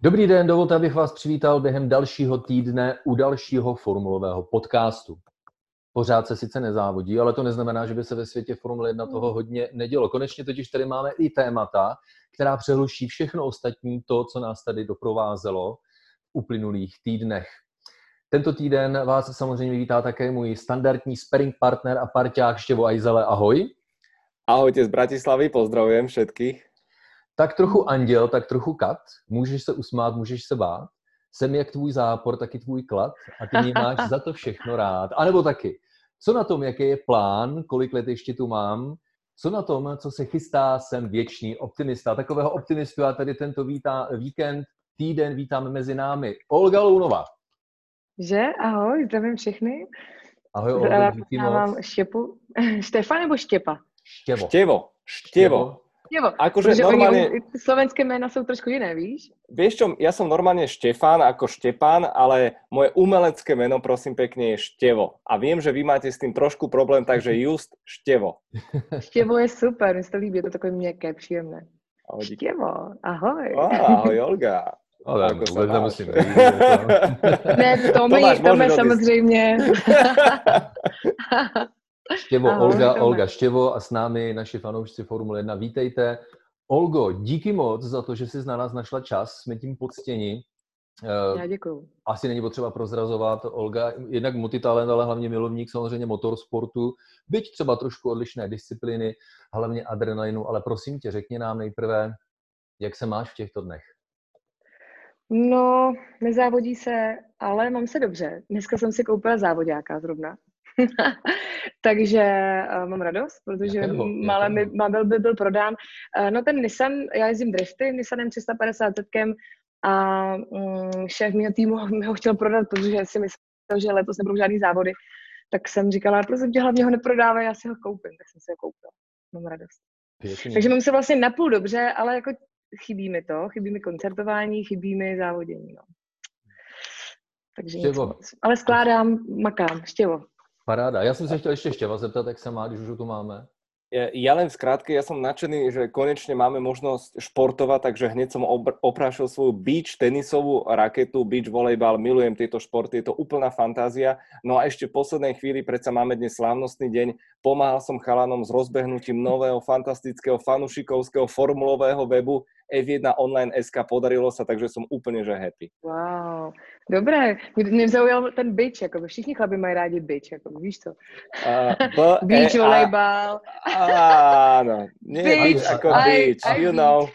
Dobrý den, dovolte, abych vás přivítal během dalšího týdne u dalšího formulového podcastu. Pořád se sice nezávodí, ale to neznamená, že by se ve světě Formule 1 toho hodně nedělo. Konečně totiž tady máme i témata, která přehluší všechno ostatní, to, co nás tady doprovázelo v uplynulých týdnech. Tento týden vás samozřejmě vítá také můj standardní sparring partner a parťák Štěvo Ajzele. Ahoj. Ahojte z Bratislavy, pozdravujem všetkých tak trochu anděl, tak trochu kat, můžeš se usmát, můžeš se bát, jsem jak tvůj zápor, taky tvůj klad a ty mě máš za to všechno rád. A nebo taky, co na tom, jaký je plán, kolik let ještě tu mám, co na tom, co se chystá, jsem věčný optimista. Takového optimistu já tady tento vítá, víkend, týden vítám mezi námi. Olga Lounová. Že? Ahoj, zdravím všechny. Ahoj, Olga, díky moc. Štěpu. Štefa nebo Štěpa? Štěvo. Štěvo. Štěvo. Števo. Akože normálne... Oni, slovenské jména sú trošku iné, víš? Vieš čo, ja som normálne Štefán ako Štepán, ale moje umelecké meno, prosím pekne, je Števo. A viem, že vy máte s tým trošku problém, takže just Števo. Števo je super, mi se to líbí, je to takové měkké, příjemné. Ahoj, Štěvo, ahoj. ahoj, Olga. Ale jako nemusím Ne, to mi, to mi samozřejmě. Štěvo, Ahoj, Olga, tebe. Olga Štěvo a s námi naši fanoušci Formule 1. Vítejte. Olgo, díky moc za to, že jsi na nás našla čas, jsme tím poctěni. Já děkuju. Asi není potřeba prozrazovat. Olga, jednak multitalent, ale hlavně milovník samozřejmě motorsportu, byť třeba trošku odlišné disciplíny, hlavně adrenalinu, ale prosím tě, řekni nám nejprve, jak se máš v těchto dnech? No, nezávodí se, ale mám se dobře. Dneska jsem si koupila závodňáka zrovna. Takže uh, mám radost, protože malé mi, byl, by byl prodán. Uh, no ten Nissan, já jezdím drifty, Nissanem 350 zetkem a um, šéf mého týmu mi ho chtěl prodat, protože si myslel, že letos nebudou žádný závody. Tak jsem říkala, prosím tě, hlavně ho neprodávaj, já si ho koupím. Tak jsem si ho koupila. Mám radost. Pěkný. Takže mám se vlastně napůl dobře, ale jako chybí mi to, chybí mi koncertování, chybí mi závodění. No. Takže Štěvo. nic Ale skládám, makám, štěvo. Paráda. Já jsem se chtěl ještě Štěva zeptat, jak se má, když už tu máme. Ja, ja len skrátke, ja som nadšený, že konečne máme možnosť športovať, takže hneď som oprášil svoju beach tenisovú raketu, beach volejbal, milujem tieto športy, je to úplná fantázia. No a ešte v poslednej chvíli, predsa máme dnes slávnostný deň, pomáhal som chalanom s rozbehnutím nového fantastického fanušikovského formulového webu F1 Online SK podarilo sa, takže som úplne že happy. Wow, dobré. Mě zaujal ten bitch, jako všichni chlapi mají rádi bitch, jako víš co? Uh, beach e, volejbal. Áno, nie beach, ako beach, I, you know.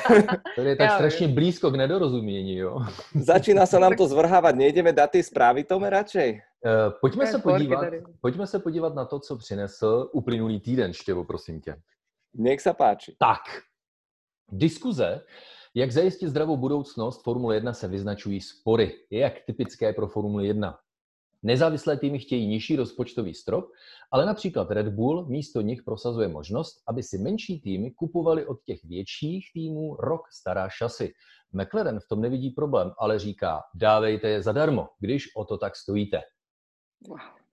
to je tak strašně blízko k nedorozumění, jo. Začíná sa nám to zvrhávať, nejdeme dát ty zprávy, Tome, radšej? Uh, pojďme, se podívat, pojďme se podívat na to, co přinesl uplynulý týden, Štěvo, prosím tě. Nech sa páči. Tak, Diskuze, jak zajistit zdravou budoucnost Formule 1 se vyznačují spory. Je jak typické pro Formule 1. Nezávislé týmy chtějí nižší rozpočtový strop, ale například Red Bull místo nich prosazuje možnost, aby si menší týmy kupovali od těch větších týmů rok stará šasy. McLaren v tom nevidí problém, ale říká, dávejte je zadarmo, když o to tak stojíte.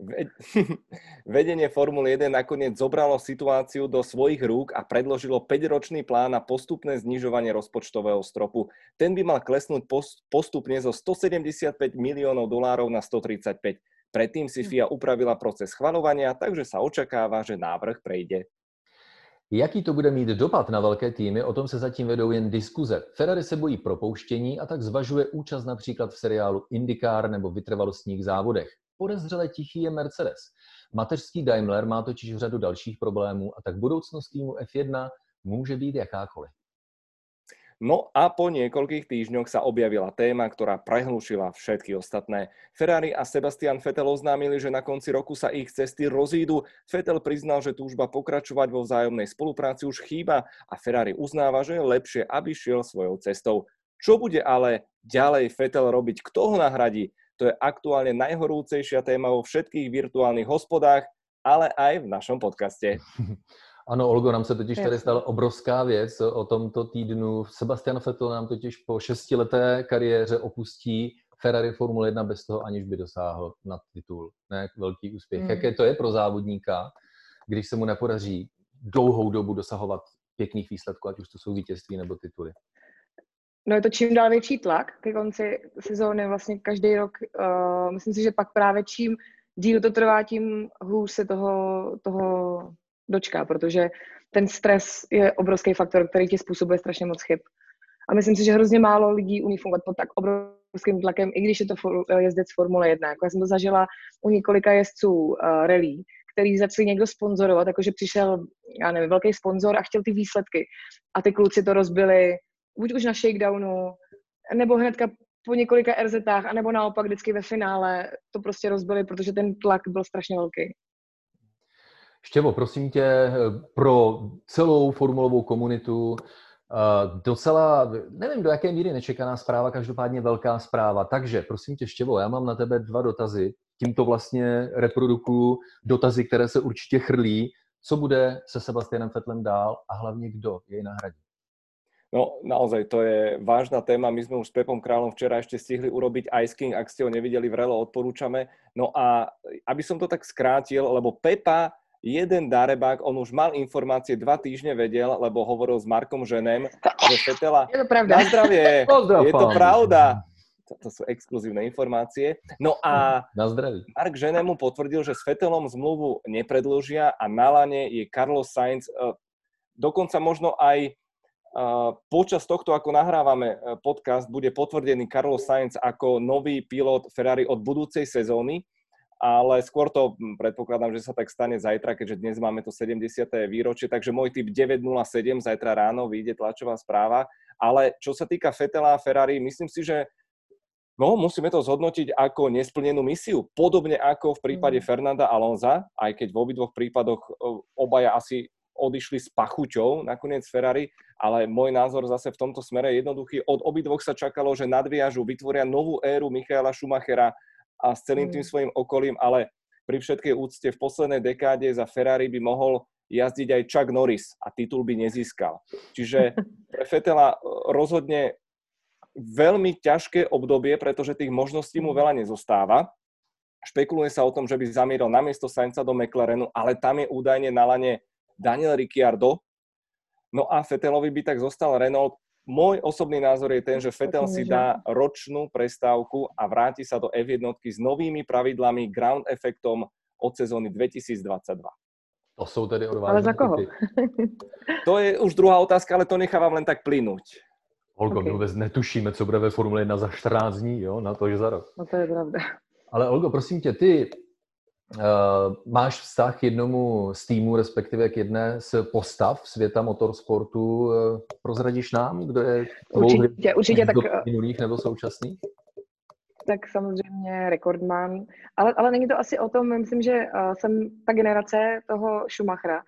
Vedenie Formuly 1 nakoniec zobralo situáciu do svojich rúk a predložilo 5-ročný plán na postupné znižovanie rozpočtového stropu. Ten by mal klesnúť postupne zo 175 miliónov dolárov na 135. Predtým si hm. FIA upravila proces schvalovania, takže sa očakáva, že návrh prejde. Jaký to bude mít dopad na velké týmy, o tom se zatím vedou jen diskuze. Ferrari se bojí propouštění a tak zvažuje účast například v seriálu IndyCar nebo vytrvalostních závodech podezřele tichý je Mercedes. Mateřský Daimler má totiž řadu dalších problémů a tak budoucnost týmu F1 může být jakákoliv. No a po niekoľkých týždňoch sa objavila téma, ktorá prehlušila všetky ostatné. Ferrari a Sebastian Vettel oznámili, že na konci roku sa ich cesty rozídu. Vettel priznal, že túžba pokračovať vo vzájomnej spolupráci už chýba a Ferrari uznáva, že je lepšie, aby šiel svojou cestou. Čo bude ale ďalej Vettel robiť? Kto ho nahradí? To je aktuálne najhorúcejšia téma vo všetkých virtuálnych hospodách, ale aj v našom podcaste. Ano, Olgo, nám se totiž tady stala obrovská věc o tomto týdnu. Sebastian Vettel nám totiž po šestileté kariéře opustí Ferrari Formule 1 bez toho, aniž by dosáhl na titul. Ne, velký úspěch. Mm. Jaké to je pro závodníka, když se mu nepodaří dlouhou dobu dosahovat pěkných výsledků, ať už to jsou vítězství nebo tituly? No je to čím dál větší tlak ke konci sezóny, vlastně každý rok. Uh, myslím si, že pak právě čím díl to trvá, tím hůř se toho, toho dočká, protože ten stres je obrovský faktor, který ti způsobuje strašně moc chyb. A myslím si, že hrozně málo lidí umí fungovat pod tak obrovským tlakem, i když je to for, jezdec Formule 1. Jako já jsem to zažila u několika jezdců uh, rally, který začali někdo sponzorovat, jakože přišel, já nevím, velký sponzor a chtěl ty výsledky. A ty kluci to rozbili buď už na shakedownu, nebo hnedka po několika RZách, anebo naopak vždycky ve finále to prostě rozbili, protože ten tlak byl strašně velký. Štěvo, prosím tě, pro celou formulovou komunitu eh, docela, nevím do jaké míry nečekaná zpráva, každopádně velká zpráva. Takže prosím tě, Štěvo, já mám na tebe dva dotazy. Tímto vlastně reprodukuju dotazy, které se určitě chrlí. Co bude se Sebastianem Fetlem dál a hlavně kdo jej nahradí? No naozaj, to je vážna téma. My sme už s Pepom Kráľom včera ešte stihli urobiť Ice King, ak ste ho nevideli, vrelo odporúčame. No a aby som to tak skrátil, lebo Pepa jeden darebák, on už mal informácie, dva týždne vedel, lebo hovoril s Markom Ženem, že Fetela... Je to pravda. Na zdravie, je to pravda. To, to sú exkluzívne informácie. No a na zdraví. Mark Ženem mu potvrdil, že s Fetelom zmluvu nepredložia a na lane je Carlos Sainz, e, dokonca možno aj Počas tohto, ako nahrávame e, podcast, bude potvrdený Carlos Sainz ako nový pilot Ferrari od budúcej sezóny, ale skôr to predpokladám, že sa tak stane zajtra, keďže dnes máme to 70. výročie, takže môj typ 907, zajtra ráno vyjde tlačová správa. Ale čo sa týka Fetela a Ferrari, myslím si, že No, musíme to zhodnotiť ako nesplnenú misiu. Podobne ako v prípade mm. Fernanda Alonza, aj keď v obidvoch prípadoch e, obaja asi odišli s pachuťou nakoniec Ferrari, ale môj názor zase v tomto smere je jednoduchý. Od obidvoch sa čakalo, že nadviažu, vytvoria novú éru Michaela Schumachera a s celým tým mm. svojim okolím, ale pri všetkej úcte v poslednej dekáde za Ferrari by mohol jazdiť aj Chuck Norris a titul by nezískal. Čiže pre Fetela rozhodne veľmi ťažké obdobie, pretože tých možností mu veľa nezostáva. Špekuluje sa o tom, že by zamieril namiesto Sainza do McLarenu, ale tam je údajne na lane Daniel Ricciardo. No a Fetelovi by tak zostal Renault. Môj osobný názor je ten, že Fetel si dá ročnú prestávku a vráti sa do F1 s novými pravidlami, ground efektom od sezóny 2022. To jsou tedy odvážné Ale za koho? to je už druhá otázka, ale to nechávám len tak plynúť. Olgo, okay. my vůbec netušíme, co bude ve Formule 1 za 14 dní, jo, na to, že za rok. No to je pravda. Ale Olgo, prosím tě, ty máš vztah k jednomu z týmu, respektive k jedné z postav světa motorsportu. Uh, prozradíš nám, kdo je určitě, určitě tak, minulých nebo současných? Tak samozřejmě rekordman, ale, ale není to asi o tom, myslím, že uh, jsem ta generace toho Schumachera,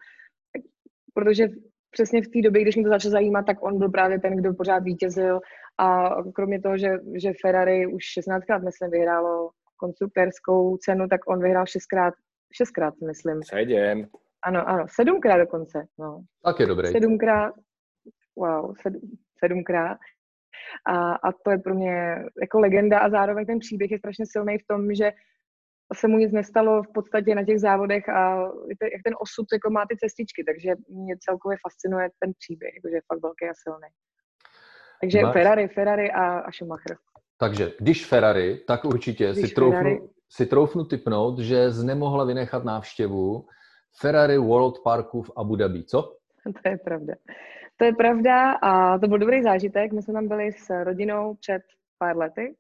protože přesně v té době, když mě to začalo zajímat, tak on byl právě ten, kdo pořád vítězil a kromě toho, že, že Ferrari už 16krát, myslím, vyhrálo konstruktérskou cenu, tak on vyhrál šestkrát, šestkrát, myslím. Sedm. Ano, ano, sedmkrát dokonce. No. Tak je dobrý. Sedmkrát, wow, sedm, sedmkrát. A, a to je pro mě jako legenda a zároveň ten příběh je strašně silný v tom, že se mu nic nestalo v podstatě na těch závodech a jak ten osud jako má ty cestičky, takže mě celkově fascinuje ten příběh, jakože je fakt velký a silný. Takže Máš... Ferrari, Ferrari a, a Schumacher. Takže když Ferrari, tak určitě když si, troufnu, Ferrari... si troufnu typnout, že z nemohla vynechat návštěvu Ferrari World Parku v Abu Dhabi, co? To je pravda. To je pravda a to byl dobrý zážitek. My jsme tam byli s rodinou před pár lety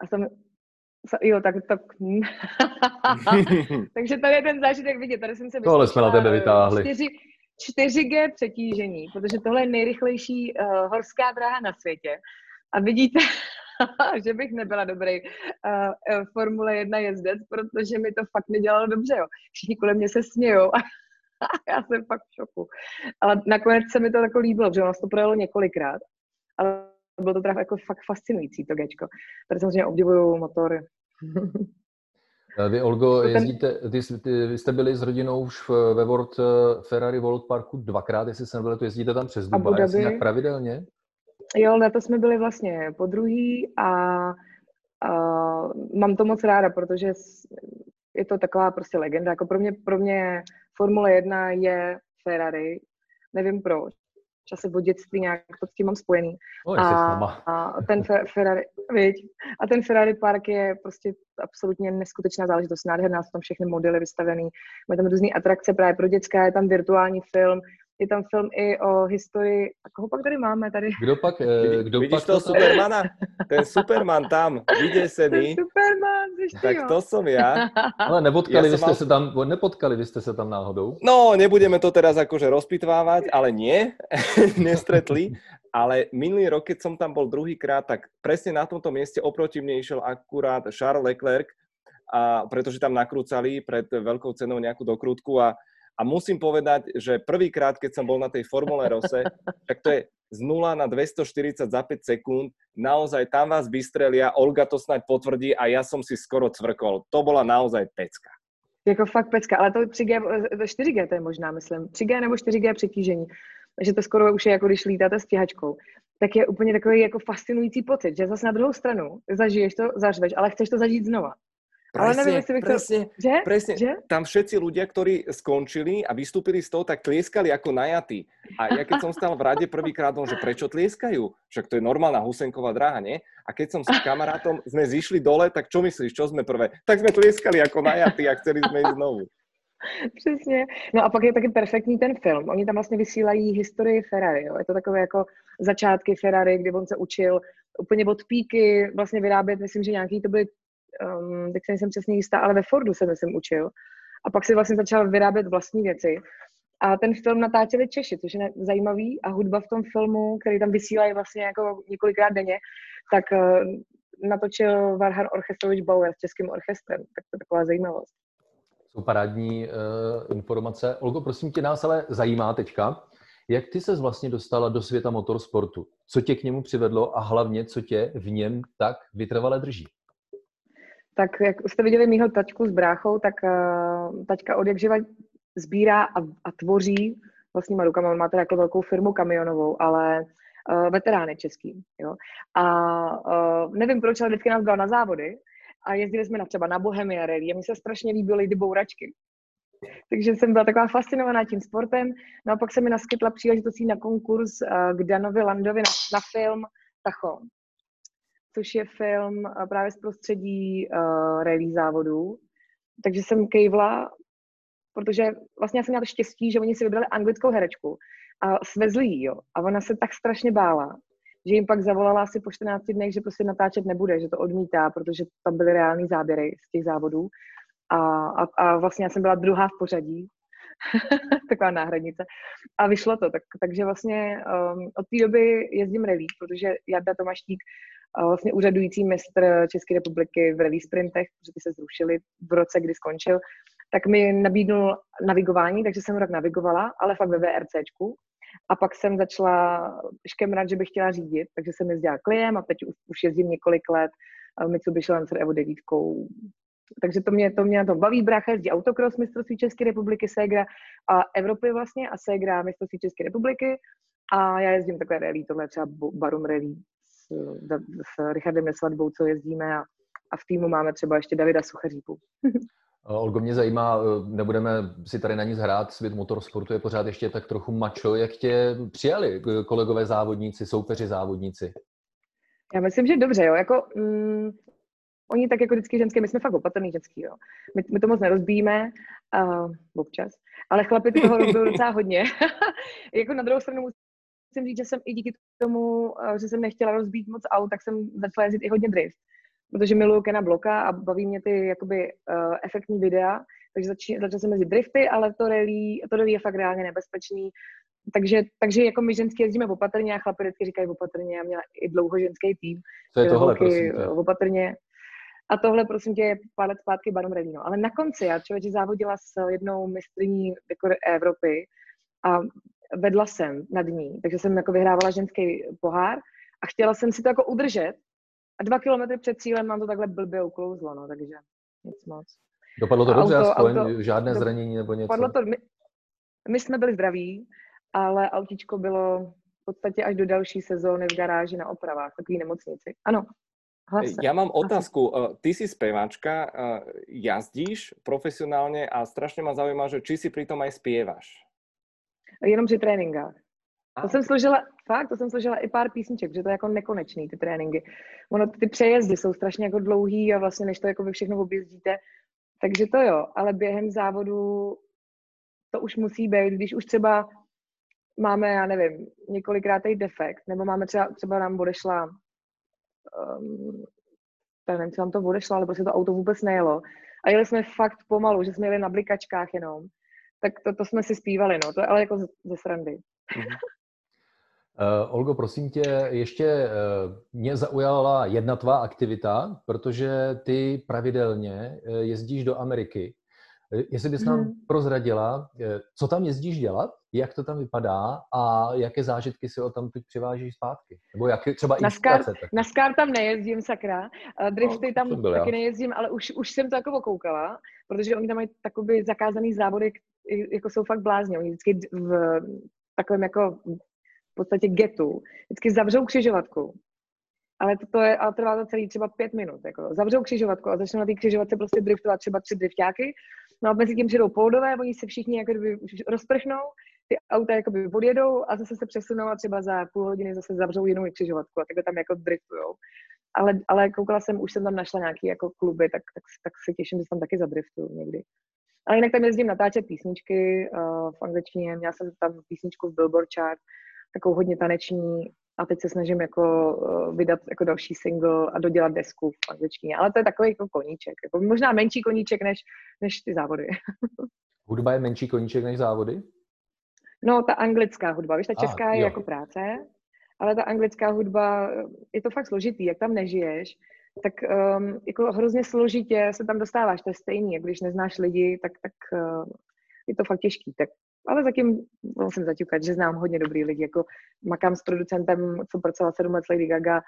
a jsem Jo, tak to... Takže tady je ten zážitek vidět, tady jsem se Tohle jsme na tebe vytáhli. 4, 4G přetížení, protože tohle je nejrychlejší uh, horská dráha na světě. A vidíte, že bych nebyla dobrý uh, Formule 1 jezdec, protože mi to fakt nedělalo dobře. Jo. Všichni kolem mě se smějou a já jsem fakt v šoku. Ale nakonec se mi to jako líbilo, že ono to projelo několikrát, ale bylo to teda jako fakt fascinující to gečko. Tady samozřejmě obdivuju motor. Vy, Olgo, jezdíte, ty, ty, vy jste byli s rodinou už ve World Ferrari World Parku dvakrát, jestli jsem byl, to jezdíte tam přes Dubaj, jak pravidelně? Jo, na to jsme byli vlastně po druhý a, a mám to moc ráda, protože je to taková prostě legenda. Jako pro mě, pro mě Formule 1 je Ferrari, nevím proč. čase od dětství nějak to s tím mám spojený. No, a, a, ten Ferrari, viď, a ten Ferrari Park je prostě absolutně neskutečná záležitost, nádherná, jsou tam všechny modely vystavený, mají tam různé atrakce právě pro dětská, je tam virtuální film, je tam film i o historii. A koho pak tady máme tady? Kdo pak? Eh, kdo Vidíš pak toho Supermana? Ten Superman tam, se mi. Superman, Tak to som ja. Ale nepotkali ja vy ste mal... sa tam, nepotkali vy ste sa tam náhodou? No, nebudeme to teraz akože rozpitvávať, ale nie, nestretli. Ale minulý rok, keď som tam bol druhýkrát, tak presne na tomto mieste oproti mne išiel akurát Charles Leclerc, a pretože tam nakrúcali pred veľkou cenou nejakú dokrútku a a musím povedať, že prvýkrát, keď som bol na tej Formule Rose, tak to je z 0 na 240 za 5 sekúnd. Naozaj tam vás vystrelia, Olga to snad potvrdí a ja som si skoro cvrkol. To bola naozaj pecka. Jako fakt pecka, ale to 3G, 4G to je možná, myslím. 3G nebo 4G přetížení. že to skoro už je jako když lítáte stíhačkou. Tak je úplně takový jako fascinující pocit, že zase na druhou stranu zažiješ to, zařveš, ale chceš to zažít znova. Presne, Ale neviem, jestli presne, to... že? presne. Že? Tam všetci ľudia, ktorí skončili a vystúpili z toho, tak tlieskali ako najatí. A ja keď som stal v rade prvýkrát, že prečo tlieskajú? Však to je normálna husenková dráha, nie? A keď som s kamarátom, sme zišli dole, tak čo myslíš, čo sme prvé? Tak sme tlieskali ako najatí a chceli sme ísť znovu. Přesně. No a pak je taky perfektní ten film. Oni tam vlastně vysílají historii Ferrari. Jo. Je to takové jako začátky Ferrari, kdy on se učil úplně od píky vlastně vyrábět, myslím, že nějaký to byly um, tak se nejsem přesně jistá, ale ve Fordu se myslím učil. A pak si vlastně začal vyrábět vlastní věci. A ten film natáčeli Češi, což je zajímavý. A hudba v tom filmu, který tam vysílají vlastně jako několikrát denně, tak uh, natočil Varhan Orchestrovič Bauer s českým orchestrem. Tak to je taková zajímavost. Jsou parádní uh, informace. Olgo, prosím tě, nás ale zajímá teďka, jak ty se vlastně dostala do světa motorsportu? Co tě k němu přivedlo a hlavně, co tě v něm tak vytrvale drží? Tak jak jste viděli mýho tačku s bráchou, tak uh, tačka od jak živa sbírá a, a tvoří vlastníma rukama. On má teda jako velkou firmu kamionovou, ale uh, veterány český. Jo? A uh, nevím proč, ale vždycky nás dal na závody a jezdili jsme na třeba na Bohemia Rally a mi se strašně líbily Lady Bouračky. Takže jsem byla taková fascinovaná tím sportem. No a pak se mi naskytla příležitost na konkurs uh, k Danovi Landovi na, na film Tachon což je film eh, právě z prostředí uh, rally závodů. Takže jsem kejvla, protože vlastně já jsem měla štěstí, že oni si vybrali anglickou herečku a svezli ji, jo. A ona se tak strašně bála, že jim pak zavolala asi po 14 dnech, že prostě natáčet nebude, že to odmítá, protože tam byly reální záběry z těch závodů. A, a, a vlastně já jsem byla druhá v pořadí, taková náhradnice. A vyšlo to, tak, takže vlastně um, od té doby jezdím rally, protože Jarda Tomaštík vlastně úřadující mistr České republiky v rally sprintech, protože ty se zrušily v roce, kdy skončil, tak mi nabídnul navigování, takže jsem rok navigovala, ale fakt ve VRCčku. A pak jsem začala škemrat, že bych chtěla řídit, takže jsem jezdila kliem a teď už, jezdím několik let Mitsubishi Lancer Evo 9. Takže to mě, to mě na tom baví. Brácha jezdí autokros mistrovství České republiky, Segra a Evropy vlastně a Segra mistrovství České republiky. A já jezdím takové rally, tohle třeba Barum rally s Richardem Nesvadbou, co jezdíme a, a v týmu máme třeba ještě Davida Suchařípu. Olgo, mě zajímá, e, nebudeme si tady na nic hrát, svět motorsportu je pořád ještě tak trochu mačo. Jak tě přijali kolegové závodníci, soupeři závodníci? Já myslím, že dobře, jo. Jako, mm, oni tak jako vždycky ženské, my jsme fakt opatrný ženský, jo. My, my to moc nerozbíjíme, uh, občas, ale chlapi toho rozbijou docela hodně. jako na druhou stranu musím říct, že jsem i díky tomu, eh, že jsem nechtěla rozbít moc aut, tak jsem začala jezdit i hodně drift. Protože miluju Kena Bloka a baví mě ty jakoby uh, efektní videa, takže začala začal jsem jezdit drifty, ale to rally, to rally je fakt reálně nebezpečný. Takže, takže jako my ženský jezdíme opatrně a chlapi vždycky říkají opatrně. Já měla i dlouho ženský tým. Co je tohle, prosím tě? Opatrně. A tohle, prosím tě, je pár let zpátky Barom Rally. No. Ale na konci já člověk závodila s jednou mistrní jako Evropy a vedla jsem nad ní, takže jsem jako vyhrávala ženský pohár a chtěla jsem si to jako udržet a dva kilometry před cílem nám to takhle blbě uklouzlo, no, takže nic moc. Dopadlo to dobře, auto, aspoň auto, žádné zranění nebo něco? Dopadlo to, my, my jsme byli zdraví, ale autičko bylo v podstatě až do další sezóny v garáži na opravách, takový nemocnici. Ano, Hlase. Ja mám otázku. Eh, ty si speváčka, eh, jazdíš profesionálne a strašne ma zaujíma, že či si pritom aj spievaš. Jenom při tréninkách. To jsem složila, fakt, to jsem složila i pár písniček, že to je jako nekonečný, ty tréninky. Ono, ty přejezdy jsou strašně jako dlouhý a vlastně než to jako vy všechno objezdíte, takže to jo, ale během závodu to už musí být, když už třeba máme, já nevím, několikrát defekt, nebo máme třeba, třeba nám odešla, um, tak nevím, co nám to odešlo, ale prostě to auto vůbec nejelo. A jeli jsme fakt pomalu, že jsme jeli na blikačkách jenom. Tak to, to jsme si zpívali, no, to je ale jako ze srandy. Uh, Olgo, prosím tě, ještě uh, mě zaujala jedna tvá aktivita, protože ty pravidelně uh, jezdíš do Ameriky. Jestli bys nám hmm. prozradila, co tam jezdíš dělat, jak to tam vypadá a jaké zážitky si o tam teď přivážíš zpátky? Nebo jak třeba na Skar, na Skar tam nejezdím, sakra. Drifty no, tam byl, taky já. nejezdím, ale už, už jsem to jako okoukala, protože oni tam mají takový zakázaný závody, jako jsou fakt blázni. Oni vždycky v takovém jako v podstatě getu, vždycky zavřou křižovatku. Ale to, to je, ale trvá to celý třeba pět minut. Jako. Zavřou křižovatku a začnou na té křižovatce prostě driftovat třeba tři driftáky. No a mezi tím přijdou poldové, oni se všichni jako rozprchnou, ty auta jakoby odjedou a zase se přesunou a třeba za půl hodiny zase zavřou jinou křižovatku a takhle tam jako driftujou. Ale, ale koukala jsem, už jsem tam našla nějaký jako kluby, tak, tak, tak se těším, že tam taky zadriftuju někdy. Ale jinak tam jezdím natáčet písničky uh, v angličtině. Měla jsem tam písničku v Billboard chart, takovou hodně taneční a teď se snažím jako uh, vydat jako další single a dodělat desku v angličtině. Ale to je takový jako koníček. Jako možná menší koníček než, než ty závody. Hudba je menší koníček než závody? No, ta anglická hudba. Víš, ta česká ah, je jo. jako práce, ale ta anglická hudba, je to fakt složitý, jak tam nežiješ, tak um, jako hrozně složitě se tam dostáváš, to je stejný, jak když neznáš lidi, tak, tak uh, je to fakt těžký. Tak, ale zatím musím zaťukat, že znám hodně dobrý lidi, jako makám s producentem, co pracoval sedm let s Lady Gaga,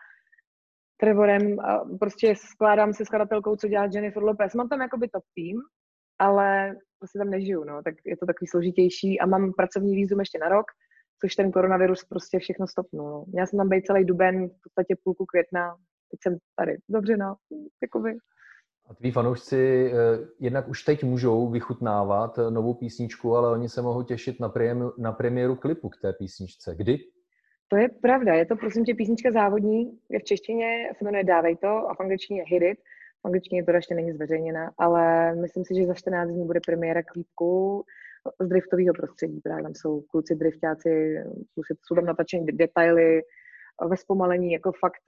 Trevorem a prostě skládám se skladatelkou, co dělá Jennifer Lopez. Mám tam jakoby top tým, ale prostě tam nežiju, no, tak je to takový složitější a mám pracovní výzum ještě na rok, což ten koronavirus prostě všechno stopnul. No. Měla jsem tam být celý duben, v podstatě půlku května, teď jsem tady. Dobře, no, jakoby. A tví fanoušci eh, jednak už teď můžou vychutnávat eh, novou písničku, ale oni se mohou těšit na, premiéru, na premiéru klipu k té písničce. Kdy? To je pravda, je to prosím tě písnička závodní, je v češtině, se jmenuje Dávej to a v angličtině Hit It. V angličtině to ještě není zveřejněna, ale myslím si, že za 14 dní bude premiéra klípku z driftového prostředí. Právě tam jsou kluci driftáci, jsou tam natačeny detaily, ve zpomalení jako fakt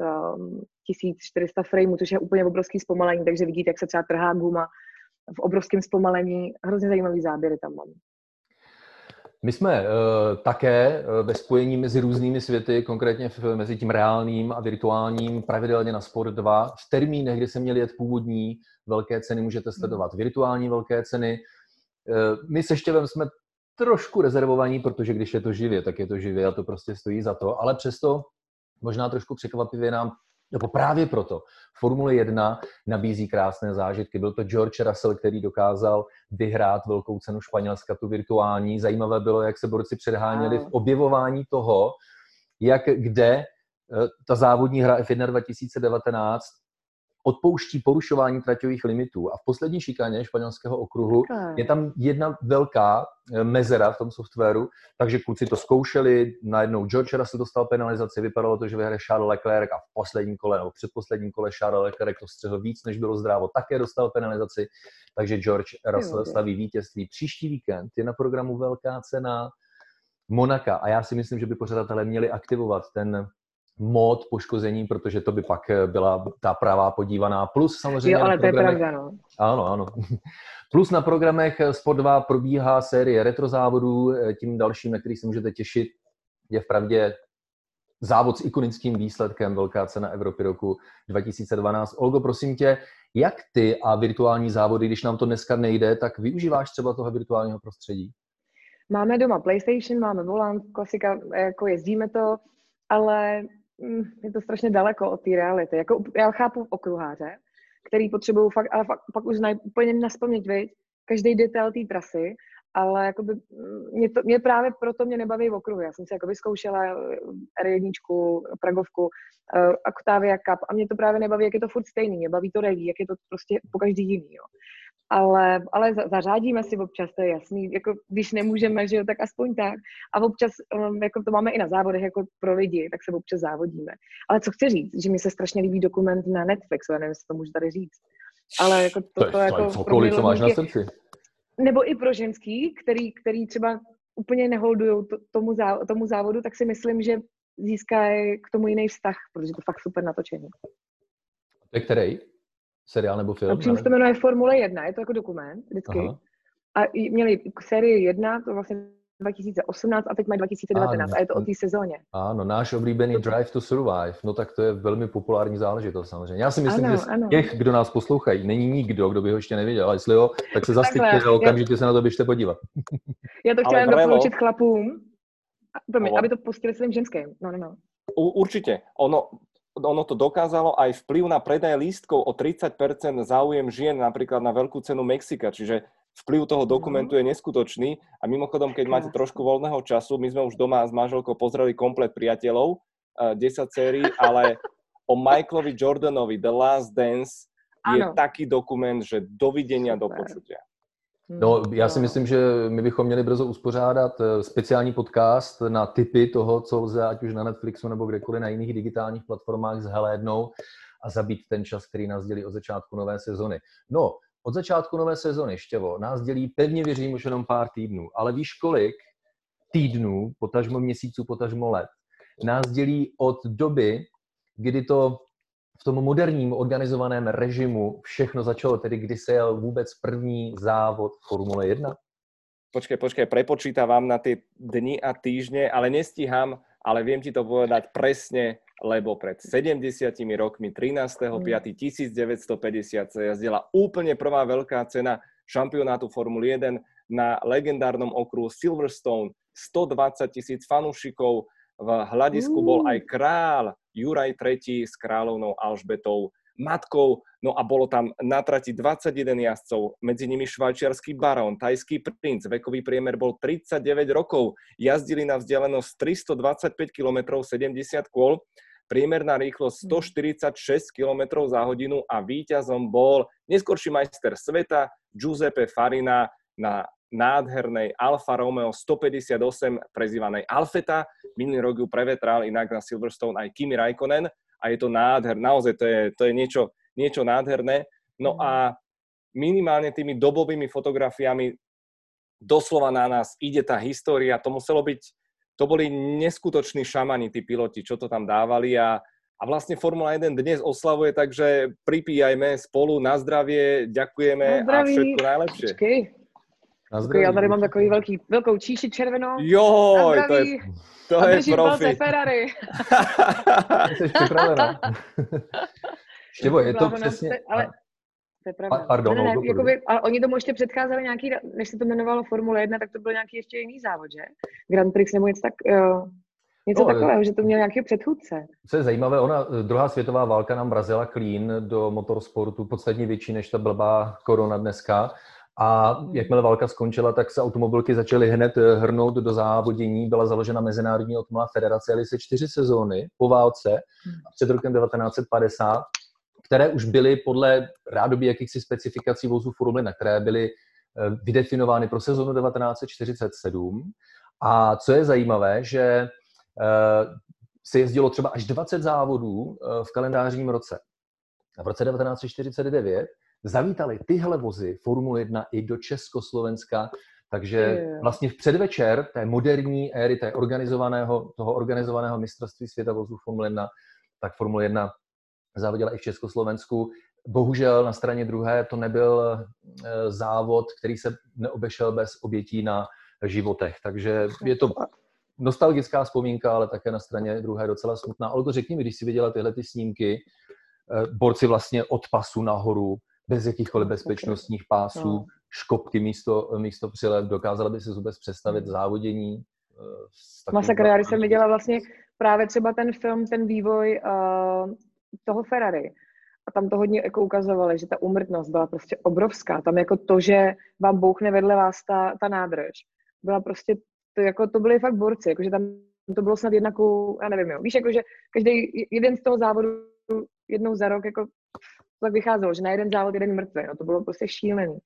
1400 um, frameů, což je úplně obrovský zpomalení, takže vidíte, jak se třeba trhá guma v obrovském zpomalení. Hrozně zajímavý záběry tam mám. My jsme uh, také uh, ve spojení mezi různými světy, konkrétně v, mezi tím reálným a virtuálním, pravidelně na Sport 2. V termínech, kdy se měli jet původní velké ceny, můžete sledovat virtuální velké ceny. Uh, my se Štěvem jsme trošku rezervovaní, protože když je to živě, tak je to živě a to prostě stojí za to, ale přesto možná trošku překvapivě nám nebo právě proto Formule 1 nabízí krásné zážitky. Byl to George Russell, který dokázal vyhrát velkou cenu Španělska, tu virtuální. Zajímavé bylo, jak se borci předháněli v objevování toho, jak kde eh, ta závodní hra F1 2019 odpouští porušování traťových limitů. A v poslední šikaně španělského okruhu je tam jedna velká eh, mezera v tom softwaru, takže kluci to zkoušeli, najednou George Russell dostal penalizaci, vypadalo to, že vyhraje Charles Leclerc a v posledním kole nebo předposledním kole Charles Leclerc to střehl víc, než bylo zdrávo, také dostal penalizaci, takže George Russell slaví vítězství. Příští víkend je na programu velká cena Monaka a já si myslím, že by pořadatelé měli aktivovat ten mod poškození, protože to by pak eh, byla ta pravá podívaná. Plus samozřejmě jo, ale to je pravda, no. Ano, ano. Plus na programech Sport 2 probíhá série retrozávodů, eh, tím dalším, na který se můžete těšit, je v pravdě závod s ikonickým výsledkem Velká cena Evropy roku 2012. Olgo, prosím tě, jak ty a virtuální závody, když nám to dneska nejde, tak využíváš třeba toho virtuálního prostředí? Máme doma PlayStation, máme volant, klasika, jako jezdíme to, ale je to strašně daleko od té reality. Jako, já chápu okruháře, který potřebují fakt, ale fakt, pak už znají úplně naspamět, viď, každý detail té trasy, ale jakoby, mm, mě, to, mě právě proto mě nebaví v okruhu. Já jsem si jako vyzkoušela eh, R1, Pragovku, uh, Octavia Cup a mě to právě nebaví, jak je to furt stejný. Mě baví to rally, jak je to prostě po každý jiný. Jo. Ale, ale zařádíme si občas, to je jasný, jako když nemůžeme, že jo, tak aspoň tak. A občas, um, jako to máme i na závodech, jako pro lidi, tak se občas závodíme. Ale co chci říct, že mi se strašně líbí dokument na Netflixu, já nevím, jestli to můžu tady říct. Ale jako to, to, to, to jako cokoliv, co máš na srdci. Nebo i pro ženský, který, který třeba úplně neholdují tomu, zá, tomu závodu, tak si myslím, že získají k tomu jiný vztah, protože to fakt super natočení. To je který? Seriál nebo film? A se to jmenuje Formule 1, je to jako dokument vždycky. Aha. A měli sérii 1, to vlastně 2018 a teď mají 2019 ano, a je to o té sezóně. Ano, náš oblíbený Drive to Survive, no tak to je velmi populární záležitost samozřejmě. Já si myslím, ano, že z ano. těch, kdo nás poslouchají, není nikdo, kdo by ho ještě neviděl, ale jestli jo, tak se zastyďte a okamžitě já... se na to běžte podívat. Já to chtěla jen doporučit chlapům, aby to pustili svým ženským. No, no, no. Určite. Ono, ono to dokázalo aj vplyv na predaj lístkov o 30% záujem žien napríklad na veľkú cenu Mexika, čiže vplyv toho dokumentu je neskutočný a mimochodom, keď máte trošku voľného času, my sme už doma s manželkou pozreli komplet priateľov, 10 eh, sérií, ale o Michaelovi Jordanovi The Last Dance je ano. taký dokument, že dovidenia do počutia. No, já si myslím, že my bychom měli brzo uspořádat eh, speciální podcast na typy toho, co lze ať už na Netflixu nebo kdekoliv na jiných digitálních platformách zhlédnout a zabít ten čas, který nás dělí od začátku nové sezony. No, od začátku nové sezony, Štěvo, nás dělí, pevně věřím, už jenom pár týdnů, ale víš kolik týdnů, potažmo měsíců, potažmo let, nás dělí od doby, kdy to v tom moderním organizovaném režimu všechno začalo, tedy kdy se jel vůbec první závod Formule 1? Počkej, počkej, prepočítavam na ty dni a týždne, ale nestíham, ale viem ti to povedať presne, lebo pred 70 rokmi 13.5.1950 sa jazdila úplne prvá veľká cena šampionátu Formuly 1 na legendárnom okruhu Silverstone. 120 tisíc fanúšikov, v hľadisku bol aj král Juraj III s kráľovnou Alžbetou matkou, no a bolo tam na trati 21 jazdcov, medzi nimi švajčiarsky barón, tajský princ, vekový priemer bol 39 rokov, jazdili na vzdialenosť 325 km 70 kôl, priemerná rýchlosť 146 km za hodinu a víťazom bol neskorší majster sveta Giuseppe Farina na nádhernej Alfa Romeo 158 prezývanej Alfeta. Minulý rok ju prevetral inak na Silverstone aj Kimi Raikkonen a je to nádher, naozaj to je, to je niečo, niečo nádherné. No a minimálne tými dobovými fotografiami doslova na nás ide tá história. To muselo byť, to boli neskutoční šamani, tí piloti, čo to tam dávali a, a vlastne Formula 1 dnes oslavuje, takže pripíjajme spolu na zdravie, ďakujeme na a všetko najlepšie. Počkej, na Já tady mám takový velký, velkou číši červenou. Jo, to je, to a je profi. Ferrari. Jsi připravená. Štěvo, je to přesně... Ale, to je pravda. Pardon, ne, ne, ne, jakoby, ale oni tomu ještě předcházeli nějaký, než se to jmenovalo Formule 1, tak to byl nějaký ještě jiný závod, že? Grand Prix nebo něco tak, jo, něco no, takového, že to měl nějaký předchůdce. Co je zajímavé, ona, druhá světová válka nám vrazila klín do motorsportu podstatně větší než ta blbá korona dneska. A jakmile válka skončila, tak se automobilky začaly hned eh, hrnout do závodění. Byla založena Mezinárodní automobilová federace, jeli se čtyři sezóny po válce hmm. před rokem 1950, které už byly podle rádoby jakýchsi specifikací vozů Formule, na které byly eh, vydefinovány pro sezónu 1947. A co je zajímavé, že eh, se jezdilo třeba až 20 závodů v kalendářním roce. A v roce 1949 zavítali tyhle vozy Formule 1 i do Československa, takže vlastně v předvečer té moderní éry té organizovaného, toho organizovaného mistrovství světa vozů Formule 1, tak Formule 1 závodila i v Československu. Bohužel na straně druhé to nebyl eh, závod, který se neobešel bez obětí na životech. Takže je to nostalgická vzpomínka, ale také na straně druhé docela smutná. Olgo, řekni mi, když si viděla tyhle ty snímky, eh, borci vlastně od pasu nahoru, bez jakýchkoliv bezpečnostních pásů, no. škopky místo, místo přilev. Dokázala by si vůbec představit hmm. závodění? Uh, Masakr, já když jsem viděla vlastně právě třeba ten film, ten vývoj uh, toho Ferrari, a tam to hodně jako ukazovali, že ta úmrtnost byla prostě obrovská. Tam jako to, že vám bouchne vedle vás ta, ta nádrž, byla prostě, to, jako, to byly fakt borci, jakože tam to bylo snad jednakou, já nevím, jo. Víš, jakože každý jeden z toho závodu jednou za rok jako tak vycházelo, že na jeden závod jeden mrtvý, no to bylo prostě šílený.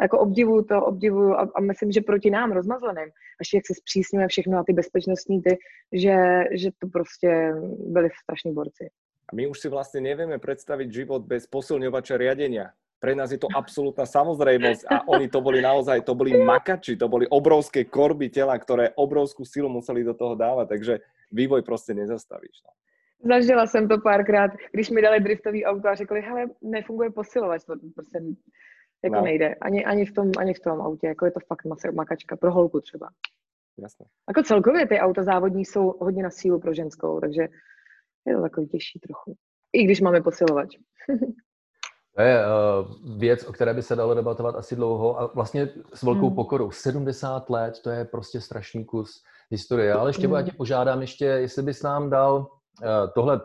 jako obdivuju to, obdivuju a, a myslím, že proti nám rozmazleným, až jak se zpřísňuje všechno a ty bezpečnostní ty, že, že to prostě byli strašní borci. A my už si vlastně nevíme představit život bez posilňovače riadenia. Pre nás je to absolútna samozrejmosť a oni to boli naozaj, to boli makači, to boli obrovské korby tela, ktoré obrovskú silu museli do toho dávať, takže vývoj prostě nezastavíš. No. Zažila jsem to párkrát, když mi dali driftový auto a řekli, hele, nefunguje posilovač, to prostě jako no. nejde. Ani, ani, v tom, ani v tom autě, jako je to fakt makačka, pro holku třeba. Jasně. Jako celkově ty auta závodní jsou hodně na sílu pro ženskou, takže je to takový těžší trochu. I když máme posilovač. To je uh, věc, o které by se dalo debatovat asi dlouho a vlastně s velkou hmm. pokorou. 70 let, to je prostě strašný kus historie. Ale ještě hmm. já tě požádám ještě, jestli bys nám dal, tohle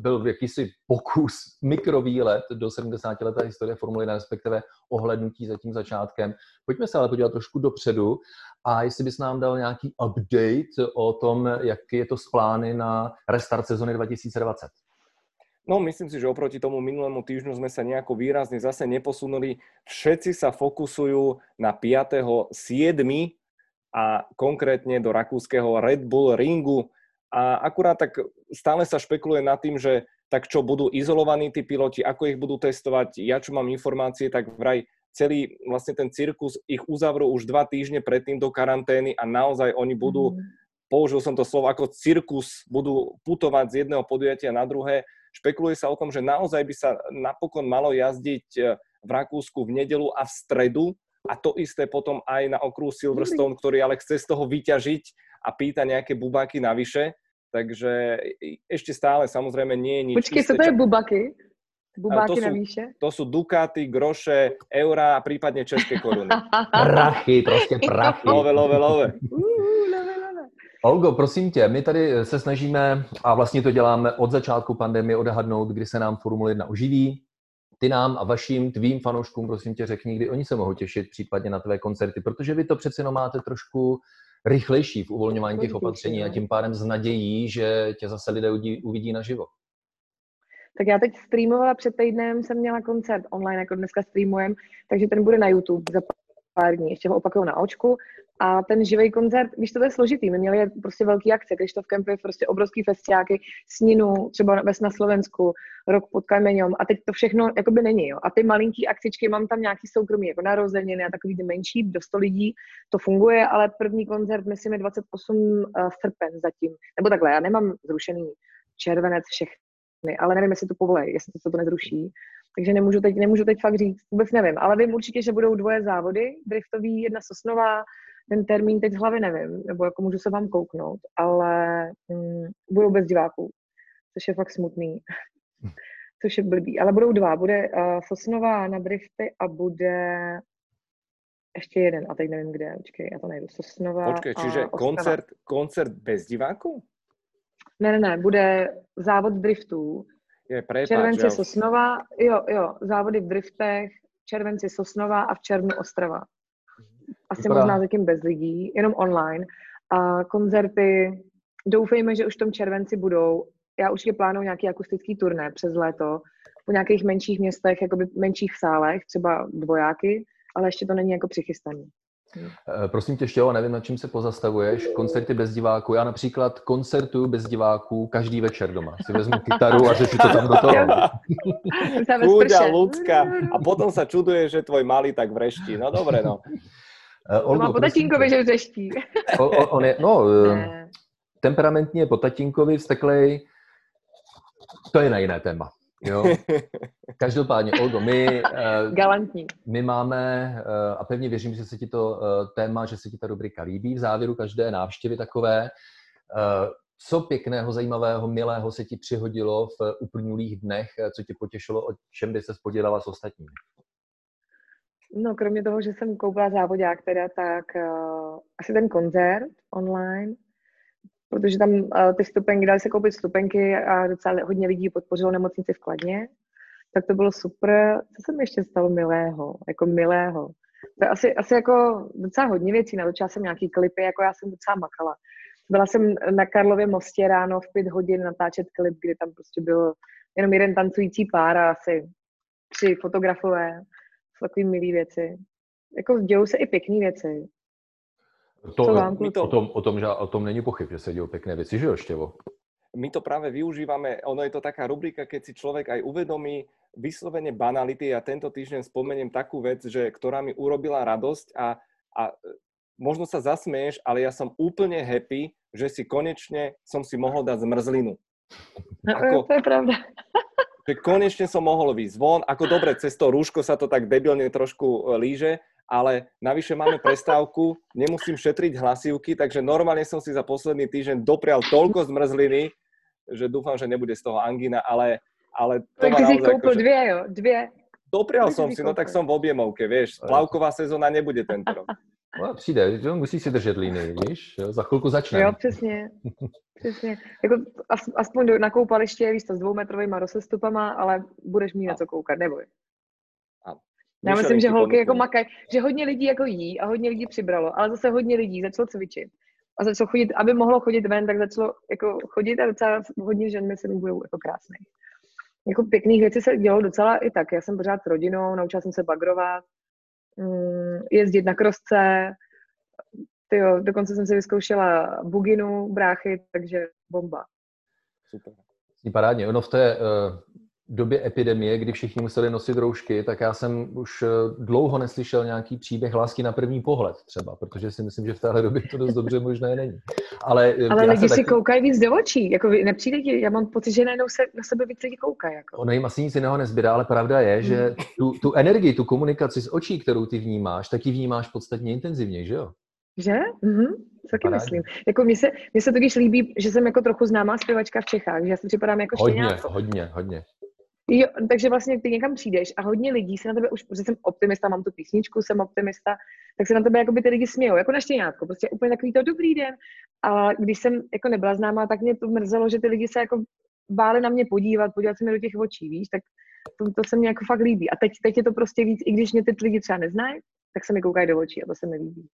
byl jakýsi pokus, mikrovýlet do 70 leté historie Formuly 1, respektive ohlednutí za tím začátkem. Pojďme se ale podívat trošku dopředu a jestli bys nám dal nějaký update o tom, jaký je to z plány na restart sezony 2020. No, myslím si, že oproti tomu minulému týždňu sme sa nejako výrazne zase neposunuli. Všetci sa fokusujú na 5.7. a konkrétne do rakúskeho Red Bull ringu. A akurát tak stále sa špekuluje nad tým, že tak čo budú izolovaní tí piloti, ako ich budú testovať. Ja čo mám informácie, tak vraj celý vlastne ten cirkus ich uzavrú už dva týždne predtým do karantény a naozaj oni budú, mm. použil som to slovo ako cirkus, budú putovať z jedného podujatia na druhé Špekuluje sa o tom, že naozaj by sa napokon malo jazdiť e, v Rakúsku v nedelu a v stredu a to isté potom aj na okruhu Silverstone, ktorý ale chce z toho vyťažiť a pýta nejaké bubáky navyše. Takže ešte stále samozrejme nie je nič Počkej, co to je bubaky? Bubáky to sú, navyše? To sú Dukaty, groše, eura a prípadne české koruny. prachy, prostě prachy. Love, love, love. Olgo, prosím tě, my tady se snažíme, a vlastně to děláme od začátku pandemie, odhadnout, kdy se nám Formule 1 oživí. Ty nám a vašim, tvým fanouškům, prosím tě, řekni, kdy oni se mohou těšit případně na tvé koncerty, protože vy to přece jenom máte trošku rychlejší v uvolňování těch opatření a tím pádem z nadějí, že tě zase lidé uvidí, uvidí naživo. Tak já teď streamovala před týdnem, jsem měla koncert online, jako dneska streamujem, takže ten bude na YouTube za pár dní, ještě ho opakuju na očku. A ten živý koncert, když to je složitý, my měli prostě velký akce, když to v kempu je prostě obrovský festiáky, sninu, třeba na Slovensku, rok pod Kamenem a teď to všechno jakoby není, jo. A ty malinký akcičky, mám tam nějaký soukromí, jako narozeniny a takový ty menší, do 100 lidí, to funguje, ale první koncert, myslím, je 28 uh, srpen zatím. Nebo takhle, já nemám zrušený červenec všechny, ale nevím, jestli to povolej, jestli to, se to nezruší. Takže nemůžu teď, nemůžu teď fakt říct, vůbec nevím. Ale vím určitě, že budou dvoje závody, driftový, jedna Sosnová, ten termín teď z hlavy nevím, nebo jako můžu se vám kouknout, ale mm, budou bez diváků, což je fakt smutný, což je blbý. Ale budou dva, bude uh, Sosnová na drifty a bude ještě jeden, a teď nevím kde, počkej, já to najdu, Sosnová Počkej, čiže koncert, koncert bez diváků? Ne, ne, ne, bude závod driftů, je, prepáč, červenci ja... Sosnova, jo, jo, závody v driftech, červenci Sosnova a v červnu Ostrava. Asi Vypadá. možná zatím bez lidí, jenom online. A koncerty, doufejme, že už v tom červenci budou. Já určitě plánuju nějaký akustický turné přes léto, po nějakých menších městech, jakoby menších sálech, třeba dvojáky, ale ještě to není jako přichystaný. Eh, prosím tě, Štělo, nevím, na čím se pozastavuješ. Koncerty bez diváků. Já například koncertuju bez diváků každý večer doma. Si vezmu kytaru a řeši to tam do toho. Kúďa, ľudská. A potom sa čuduje, že tvoj malý tak vreští. No dobré, no. Uh, Olgo, to má po tatínkovi, že vreští. On, on je, no, ne. temperamentně po tatínkovi, vsteklej. To je na jiné téma. Jo. Každopádně, Olgo, my, uh, Galantní. my máme, uh, a pevně věřím, že se ti to uh, téma, že se ti ta rubrika líbí v závěru každé návštěvy takové. Uh, co pěkného, zajímavého, milého se ti přihodilo v uplynulých dnech, co tě potěšilo, o čem by se podělala s ostatními? No, kromě toho, že jsem koupila závodák teda, tak uh, asi ten koncert online, protože tam uh, ty stupenky, dali se koupit stupenky a docela hodně lidí podpořilo nemocnici v Kladně, tak to bylo super. Co jsem ještě stalo milého, jako milého? To je asi, asi jako docela hodně věcí, natočila jsem nějaký klipy, jako já jsem docela makala. Byla jsem na Karlově mostě ráno v pět hodin natáčet klip, kdy tam prostě byl jenom jeden tancující pár a asi tři fotografové. Takový milý věci. jako dějou se i pěkné věci. To, vám, to... O, tom, o, tom, že, o tom není pochyb, že se dějou pěkné věci, že jo, Štěvo? My to práve využívame, ono je to taká rubrika, keď si človek aj uvedomí vyslovene banality. Ja tento týždeň spomeniem takú vec, že, ktorá mi urobila radosť a, a možno sa zasmieš, ale ja som úplne happy, že si konečne som si mohol dať zmrzlinu. No, ako, to je pravda. Že konečne som mohol výjsť von. Ako dobre, cez to rúško sa to tak debilne trošku e, líže, ale navyše máme prestávku, nemusím šetriť hlasivky, takže normálne som si za posledný týždeň doprial toľko zmrzliny, že dúfam, že nebude z toho angina, ale, ale to Tak si koupil akože... dvě, jo? Dvě. Doprial som si, no tak som v objemovke, vieš. Plavková sezóna nebude tento rok. No, přijde, že musí si držet líny, víš? Za chvilku začne. Jo, přesně. přesně. Jako, aspoň do, na koupaliště, víš to, s dvoumetrovými rozestupama, ale budeš mít na co koukat, neboj. Já myslím, že holky jako makaj, že hodně lidí jako jí a hodně lidí přibralo, ale zase hodně lidí začalo cvičit. A začalo chodit, aby mohlo chodit ven, tak začalo jako chodit a docela hodně žen myslím budou jako krásný. Jako pěkných věcí se dělo docela i tak. Já jsem pořád s rodinou, naučila jsem se bagrovat, jezdit na krosce, tyjo, dokonce jsem si vyzkoušela buginu, bráchy, takže bomba. Super. Parádně. Ono v té uh, době epidemie, kdy všichni museli nosit roušky, tak já jsem už eh, dlouho neslyšel nějaký příběh lásky na první pohled třeba, protože si myslím, že v téhle době to dost dobře možné není. Ale, eh, Ale lidi taky... si koukají víc do očí, jako nepřijde ti, já mám pocit, že najednou se na sebe víc lidi koukají. Jako. Ono jim asi nic jiného nezbydá, ale pravda je, že hmm. tu, tu energii, tu komunikaci z očí, kterou ty vnímáš, tak ji vnímáš podstatně intenzivněji, že jo? Že? Mhm, taky Parádě. myslím. Jako mně se, mně se totiž líbí, že jsem jako trochu známá zpěvačka v Čechách, že já si připadám jako Hodně, hodně, hodně. Jo, takže vlastně ty někam přijdeš a hodně lidí se na tebe už, protože jsem optimista, mám tu písničku, jsem optimista, tak se na tebe jako by ty lidi smějou, jako na štěňátko, prostě úplně takový to dobrý den. A když jsem jako nebyla známá, tak mě to mrzelo, že ty lidi se jako báli na mě podívat, podívat se mi do těch očí, víš, tak to, to se mi jako fakt líbí. A teď, teď je to prostě víc, i když mě ty lidi třeba neznají, tak se mi koukají do očí a to se mi líbí.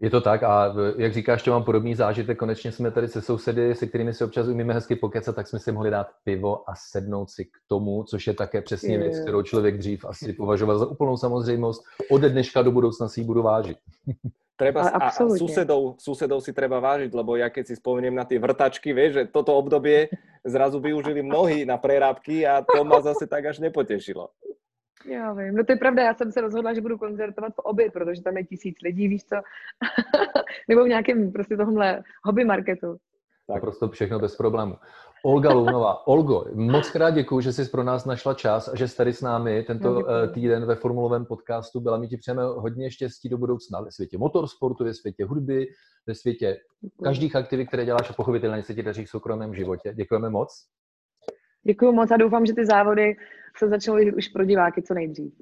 Je to tak a jak říkáš, to mám podobný zážitek. Konečně jsme tady se sousedy, se kterými si občas umíme hezky pokecat, tak jsme si mohli dát pivo a sednout si k tomu, což je také přesně věc, kterou člověk dřív asi považoval za úplnou samozřejmost. Ode dneška do budoucna si ji budu vážit. Treba, a, a susedov, susedov si treba vážiť, lebo ja keď si spomeniem na tie vrtačky, vieš, že toto obdobie zrazu využili mnohí na prerábky a to ma zase tak až nepotešilo. Já vím, no to je pravda, já jsem se rozhodla, že budu koncertovat po oběd, protože tam je tisíc lidí, víš co, nebo v nějakém prostě tohle hobby marketu. Tak prostě všechno bez problému. Olga Lunová. Olgo, moc krát děkuji, že jsi pro nás našla čas a že jsi tady s námi tento no, týden ve formulovém podcastu. Byla mi ti přejeme hodně štěstí do budoucna ve světě motorsportu, ve světě hudby, ve světě každých aktivit, které děláš a pochopitelně se ti daří v soukromém životě. Děkujeme moc. Děkuji moc a doufám, že ty závody se začnou už pro diváky co nejdřív.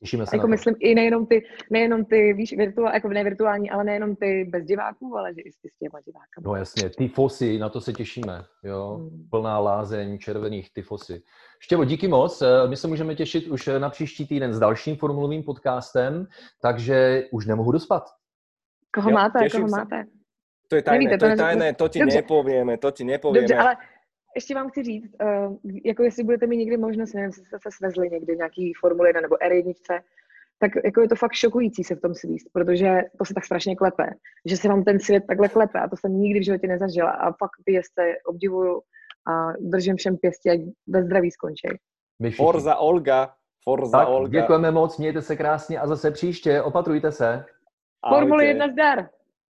Těšíme se jako na to. myslím i nejenom ty, nejenom ty, víš, virtuál, jako ne virtuální, ale nejenom ty bez diváků, ale že i s těma divákama. No jasně, ty fosy, na to se těšíme, jo, hmm. plná lázeň červených ty fosy. Štěvo, díky moc, eh, my se můžeme těšit už na příští týden s dalším formulovým podcastem, takže už nemohu dospat. Koho jo, máte, koho se. máte? To je tajné, Nevíte, to, to je tajné, to ti Dobře. nepovieme, to ti nepovieme. Dobře, ale ještě vám chci říct, uh, jako jestli budete mít někdy možnost, nevím, jestli jste se svezli někdy nějaký Formule 1 nebo R1, tak jako je to fakt šokující se v tom svíst, protože to se tak strašně klepe, že se vám ten svět takhle klepe a to jsem nikdy v životě nezažila a fakt ty jeste obdivuju a držím všem pěstí, ať ve zdraví skončí. Forza Olga, Forza tak, Olga. Děkujeme moc, mějte se krásně a zase příště, opatrujte se. Formule 1 zdar.